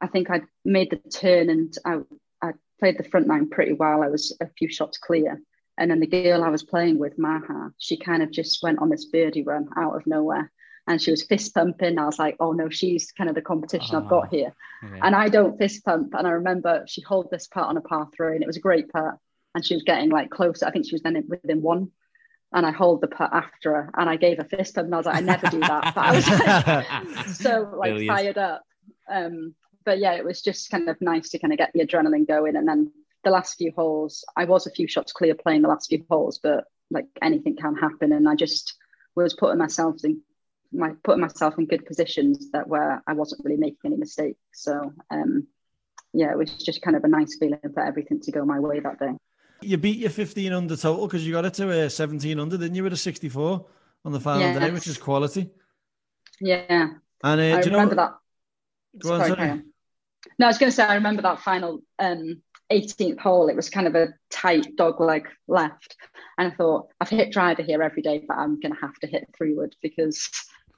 [SPEAKER 5] I think I made the turn and I, I played the front nine pretty well. I was a few shots clear. And then the girl I was playing with, Maha, she kind of just went on this birdie run out of nowhere. And she was fist pumping. I was like, oh no, she's kind of the competition I've got
[SPEAKER 3] Ah.
[SPEAKER 5] here.
[SPEAKER 3] Okay.
[SPEAKER 5] And I don't fist pump. And I remember she held this putt on a par three, and it was a great putt. And she was getting like closer. I think she was then within one. And I hold the putt after her, and I gave a fist pump, and I was like, I never do that. But I was like, so like
[SPEAKER 3] Brilliant.
[SPEAKER 5] fired up. Um, but yeah, it was just kind of nice to kind of get the adrenaline going. And then the last few holes, I was a few shots clear playing the last few holes, but like anything can happen. And I just was putting myself in my putting myself in good positions that where I wasn't really making any mistakes. So um, yeah, it was just kind of a nice feeling for everything to go my way that day.
[SPEAKER 4] You beat your 15 under total because you got it to a 17 under, didn't you, with a 64 on the final day, which is quality.
[SPEAKER 5] Yeah,
[SPEAKER 4] And uh,
[SPEAKER 5] I remember
[SPEAKER 4] know,
[SPEAKER 5] that.
[SPEAKER 4] Go on,
[SPEAKER 5] Sorry,
[SPEAKER 4] sorry.
[SPEAKER 5] No, I was going to say I remember that final um, 18th hole. It was kind of a tight dog leg left, and I thought I've hit driver here every day, but I'm going to have to hit three wood because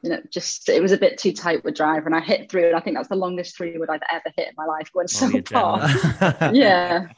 [SPEAKER 5] you know just it was a bit too tight with driver, and I hit three wood. I think that's the longest three wood I've ever hit in my life, going so far. Yeah,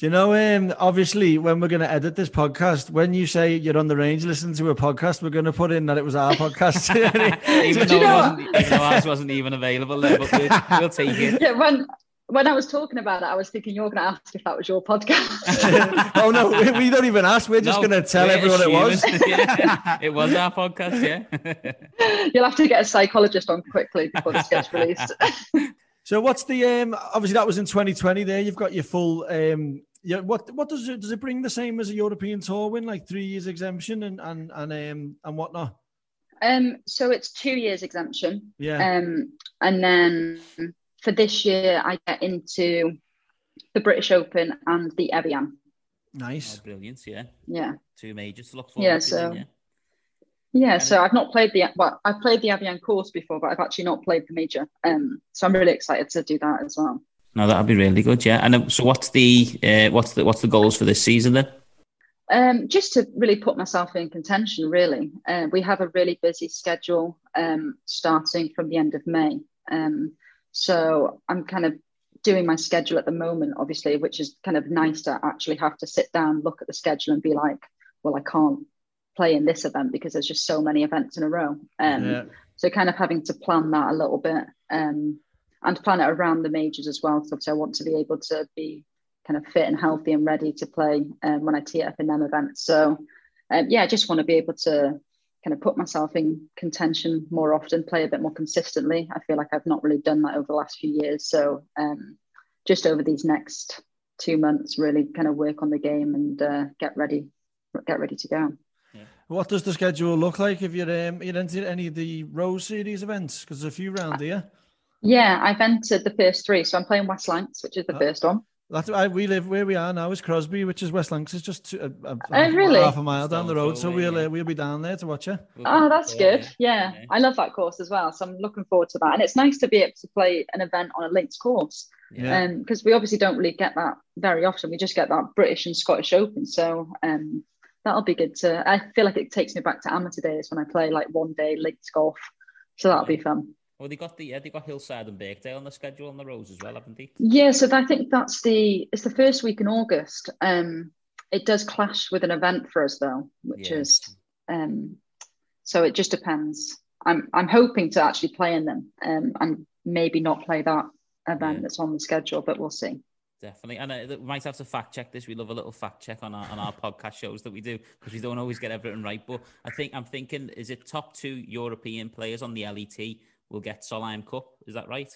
[SPEAKER 4] Do you know, um, obviously, when we're going to edit this podcast, when you say you're on the range listening to a podcast, we're going to put in that it was our podcast.
[SPEAKER 3] even, though
[SPEAKER 5] you
[SPEAKER 3] it
[SPEAKER 5] know
[SPEAKER 3] wasn't, even though ours wasn't even available there, but we'll, we'll take it.
[SPEAKER 5] yeah. When when I was talking about it, I was thinking you're going to ask if that was your podcast.
[SPEAKER 4] oh, no, we, we don't even ask. We're just
[SPEAKER 3] No,
[SPEAKER 4] going to tell everyone it was.
[SPEAKER 3] Yeah, it was our podcast, yeah.
[SPEAKER 5] You'll have to get a psychologist on quickly before this gets released.
[SPEAKER 4] So what's the um obviously that was in 2020 there you've got your full um yeah what what does it does it bring the same as a European tour win like 3 years exemption and and and um and whatnot
[SPEAKER 5] Um, so it's two years exemption.
[SPEAKER 4] yeah
[SPEAKER 5] Um, and then for this year, I get into the British Open and the Evian.
[SPEAKER 4] nice
[SPEAKER 3] Oh, brilliant, yeah.
[SPEAKER 5] Yeah,
[SPEAKER 3] Two majors to look forward
[SPEAKER 5] Yeah,
[SPEAKER 3] to.
[SPEAKER 5] so-
[SPEAKER 3] then, yeah.
[SPEAKER 5] yeah. So I've not played the well, I've played the Evian course before, but I've actually not played the major. Um, so I'm really excited to do that as well.
[SPEAKER 3] No, that'd be really good, yeah. And uh, so, what's the uh, what's the what's the goals for this season then?
[SPEAKER 5] Um, just to really put myself in contention, really. Uh, we have a really busy schedule um, starting from the end of May. Um, so I'm kind of doing my schedule at the moment, obviously, which is kind of nice to actually have to sit down, look at the schedule, and be like, well, I can't play in this event because there's just so many events in a row. Um,
[SPEAKER 4] yeah
[SPEAKER 5] so kind of having to plan that a little bit um, and plan it around the majors as well. So I want to be able to be kind of fit and healthy and ready to play um, when I tee up in them events. So um, yeah, I just want to be able to kind of put myself in contention more often, play a bit more consistently. I feel like I've not really done that over the last few years. So um, just over these next two months, really kind of work on the game and uh, get ready, get ready to go.
[SPEAKER 4] What does the schedule look like if you're um, you're into any of the Rose Series events? Because there's a few round here.
[SPEAKER 5] Yeah, I've entered the first three, so I'm playing West Lancs, which is the
[SPEAKER 4] Oh.
[SPEAKER 5] first one.
[SPEAKER 4] That's I, we live where we are now is Crosby, which is West Lancs. It's just two, a, a,
[SPEAKER 5] Oh, really?
[SPEAKER 4] half a mile down the
[SPEAKER 3] Stone's
[SPEAKER 4] road. So we'll
[SPEAKER 3] yeah.
[SPEAKER 4] uh, we'll be down there to watch you.
[SPEAKER 3] We'll
[SPEAKER 5] Oh, that's good.
[SPEAKER 3] it,
[SPEAKER 5] Yeah, I love that course as well. So I'm looking forward to that. And it's nice to be able to play an event on a links course
[SPEAKER 3] Yeah.
[SPEAKER 5] because we obviously don't really get that very often. We just get that British and Scottish Open. So um, that'll be good to. I feel like it takes me back to amateur days when I play like one day links golf. So that'll be fun.
[SPEAKER 3] Well, they got the yeah, they got Hillside and Birkdale on the schedule on the Rose as well, haven't they?
[SPEAKER 5] Yeah, so I think that's the it's the first week in August. Um, it does clash with an event for us though, which
[SPEAKER 3] Yeah.
[SPEAKER 5] is um, so it just depends. I'm I'm hoping to actually play in them, um, and maybe not play that event
[SPEAKER 3] Yeah.
[SPEAKER 5] that's on the schedule, but we'll see.
[SPEAKER 3] Definitely, and uh, we might have to fact check this. We love a little fact check on our on our podcast shows that we do because we don't always get everything right. But I think I'm thinking, is it top two European players on the LET will get Solheim Cup? Is that right?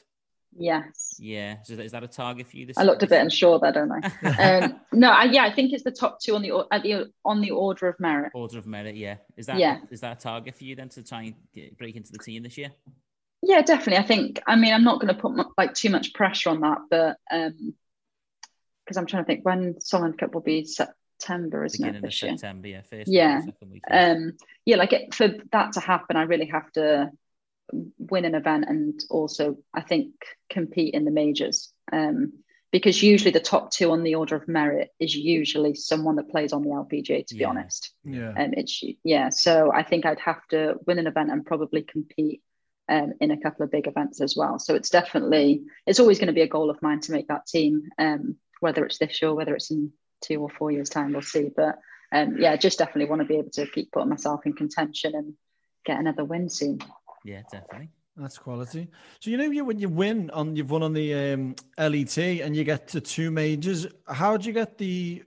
[SPEAKER 5] Yes,
[SPEAKER 3] Yeah. So is that a target for you? This
[SPEAKER 5] I looked a bit unsure there, don't I? um, no, I, yeah, I think it's the top two on the at the on the order of merit.
[SPEAKER 3] Order of merit, yeah. Is that
[SPEAKER 5] Yeah.
[SPEAKER 3] is that a target for you then to try and get, break into the team this year?
[SPEAKER 5] Yeah, definitely. I think. I mean, I'm not going to put like too much pressure on that, but um, because I'm trying to think when Solheim Cup will be September, isn't it
[SPEAKER 3] Beginning of
[SPEAKER 5] this year?
[SPEAKER 3] September, yeah. First
[SPEAKER 5] Yeah.
[SPEAKER 3] week second week. yeah.
[SPEAKER 5] Um, yeah, like it, for that to happen, I really have to win an event and also, I think, compete in the majors. Um, because usually the top two on the order of merit is usually someone that plays on the LPGA. To be
[SPEAKER 3] Yeah.
[SPEAKER 5] honest,
[SPEAKER 4] Yeah.
[SPEAKER 5] um, it's yeah. So I think I'd have to win an event and probably compete um, in a couple of big events as well. So it's definitely it's always going to be a goal of mine to make that team. Um, whether it's this year, whether it's in two or four years' time, we'll see. But um, yeah, just definitely want to be able to keep putting myself in contention and get another win soon.
[SPEAKER 3] Yeah, definitely.
[SPEAKER 4] That's quality. So you know you when you win on you've won on the um, LET and you get to two majors. How do you get the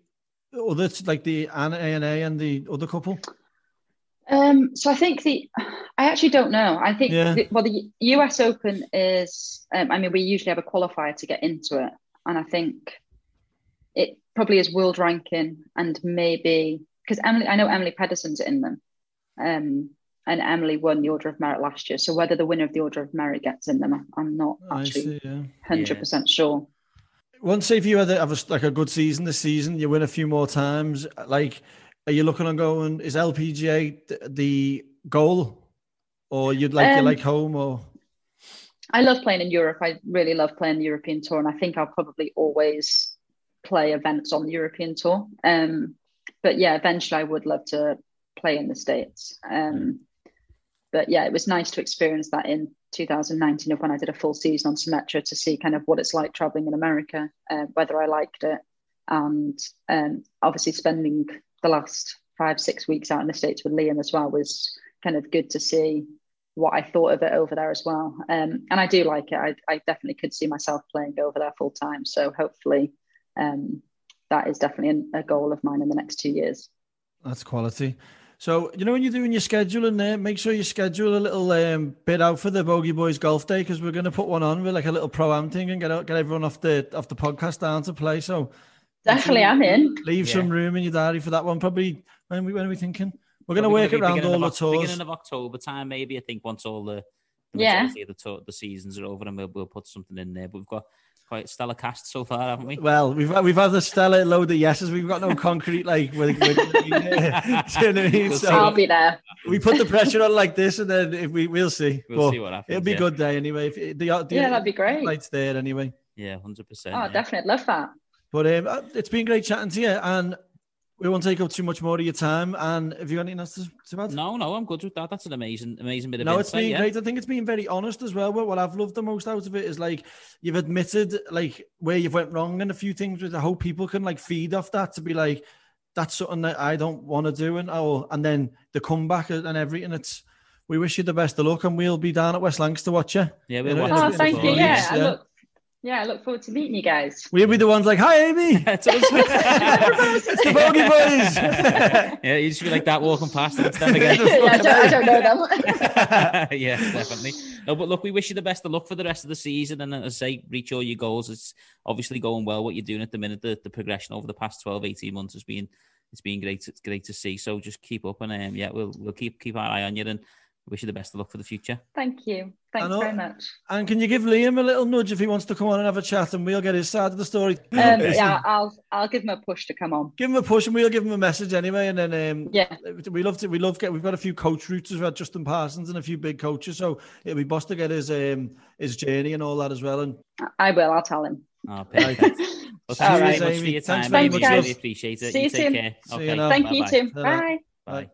[SPEAKER 4] other like the ANA and the other couple?
[SPEAKER 5] Um, so I think the, I actually don't know. I think
[SPEAKER 4] Yeah.
[SPEAKER 5] the, well, the US Open is. Um, I mean, we usually have a qualifier to get into it, and I think it probably is world ranking and maybe because Emily, I know Emily Pedersen's in them, um, and Emily won the Order of Merit last year. So whether the winner of the Order of Merit gets in them, I'm not
[SPEAKER 4] I
[SPEAKER 5] actually.
[SPEAKER 4] Yeah.
[SPEAKER 5] hundred percent sure.
[SPEAKER 4] Once if you had a, have a, like a good season this season, you win a few more times. Like, are you looking on going? Is LPGA th- the goal, or you'd like you
[SPEAKER 5] Um,
[SPEAKER 4] like home or?
[SPEAKER 5] I love playing in Europe. I really love playing the European Tour, and I think I'll probably always play events on the European Tour. Um, but yeah, eventually I would love to play in the States. Um, but yeah, it was nice to experience that in 2019 of when I did a full season on Symetra to see kind of what it's like traveling in America, uh, whether I liked it, and um, obviously spending the last five six weeks out in the States with Liam as well was kind of good to see what I thought of it over there as well. Um, and I do like it. I, I definitely could see myself playing over there full time. So hopefully, um, that is definitely a goal of mine in the next two years.
[SPEAKER 4] That's quality. So you know when you're doing your scheduling there, make sure you schedule a little um, bit out for the Bogey Boys Golf Day because we're going to put one on with like a little pro am thing and get out, get everyone off the off the podcast down to play. So
[SPEAKER 5] Definitely, I'm in.
[SPEAKER 4] leave some room in your diary for that one. Probably when we when are we thinking we're going to work
[SPEAKER 3] gonna
[SPEAKER 4] around all the
[SPEAKER 3] of Oc-
[SPEAKER 4] tours.
[SPEAKER 3] Beginning of October time, maybe. I think once all the, the
[SPEAKER 5] Yeah.
[SPEAKER 3] of the, tour, the seasons are over, and we'll, we'll put something in there. But we've got quite a stellar cast so far, haven't we?
[SPEAKER 4] Well, we've we've had a stellar load of yeses. We've got no concrete like. With, with, do you know I mean?
[SPEAKER 3] We'll
[SPEAKER 4] So
[SPEAKER 5] I'll be there.
[SPEAKER 4] we put the pressure on like this, and then if we we'll see.
[SPEAKER 3] We'll
[SPEAKER 4] But
[SPEAKER 3] see what happens.
[SPEAKER 4] It'll be a
[SPEAKER 3] yeah.
[SPEAKER 4] good day anyway. If the, the,
[SPEAKER 5] Yeah, that'd be great.
[SPEAKER 4] Lights there anyway.
[SPEAKER 3] Yeah, hundred percent.
[SPEAKER 5] Oh, definitely. Love that.
[SPEAKER 4] But um, uh, it's been great chatting to you, and we won't take up too much more of your time. And have you got anything else to, to add?
[SPEAKER 3] No, no, I'm good with that. That's an amazing, amazing bit of
[SPEAKER 4] No, it's
[SPEAKER 3] insight,
[SPEAKER 4] been
[SPEAKER 3] yeah.
[SPEAKER 4] great. I think it's been very honest as well. But what I've loved the most out of it is like you've admitted like where you've went wrong and a few things. Which I hope people can like feed off that to be like that's something that I don't want to do, and oh, and then the comeback and everything. It's we wish you the best of luck, and we'll be down at West Lancs to watch you.
[SPEAKER 3] Yeah, we'll
[SPEAKER 4] know,
[SPEAKER 3] watch
[SPEAKER 4] in a-
[SPEAKER 5] Oh, thank you. Yeah,
[SPEAKER 4] weeks,
[SPEAKER 5] I look Yeah, I look forward to meeting you guys.
[SPEAKER 4] We'll be the ones like, "Hi, Amy."
[SPEAKER 3] It's us.
[SPEAKER 4] it's the Bogey Boys.
[SPEAKER 3] yeah, you just be like that walking past and it's them again.
[SPEAKER 5] yeah, I, don't, I don't know them.
[SPEAKER 3] yeah, definitely. No, but look, we wish you the best of luck for the rest of the season. And as I say, reach all your goals. It's obviously going well what you're doing at the minute. The, the progression over the past 12, 18 months has been it's been great. It's great to see. So just keep up and um, yeah, we'll we'll keep keep our eye on you and wish you the best of luck for the future.
[SPEAKER 5] Thank you. Thanks
[SPEAKER 4] know.
[SPEAKER 5] very much.
[SPEAKER 4] And can you give Liam a little nudge if he wants to come on and have a chat, and we'll get his side of the story.
[SPEAKER 5] Um, yeah, I'll I'll give him a push to come on.
[SPEAKER 4] Give him a push, and we'll give him a message anyway. And then um,
[SPEAKER 5] Yeah.
[SPEAKER 4] we love to we love get we've got a few coach routes as well, Justin Parsons and a few big coaches. So it'll be boss to get his um his journey and all that as well. And
[SPEAKER 5] I will. I'll tell him.
[SPEAKER 3] Oh, perfect. well, thanks
[SPEAKER 5] All
[SPEAKER 3] very
[SPEAKER 5] right.
[SPEAKER 3] much for your time.
[SPEAKER 4] very
[SPEAKER 3] Amy.
[SPEAKER 5] much,
[SPEAKER 3] Really appreciate it.
[SPEAKER 5] See
[SPEAKER 3] you
[SPEAKER 5] you
[SPEAKER 3] take
[SPEAKER 5] soon.
[SPEAKER 3] care.
[SPEAKER 4] See you
[SPEAKER 3] Okay.
[SPEAKER 4] now.
[SPEAKER 5] Thank you
[SPEAKER 3] Bye-bye.
[SPEAKER 5] too.
[SPEAKER 4] Ta-ra.
[SPEAKER 5] Bye.
[SPEAKER 3] Bye.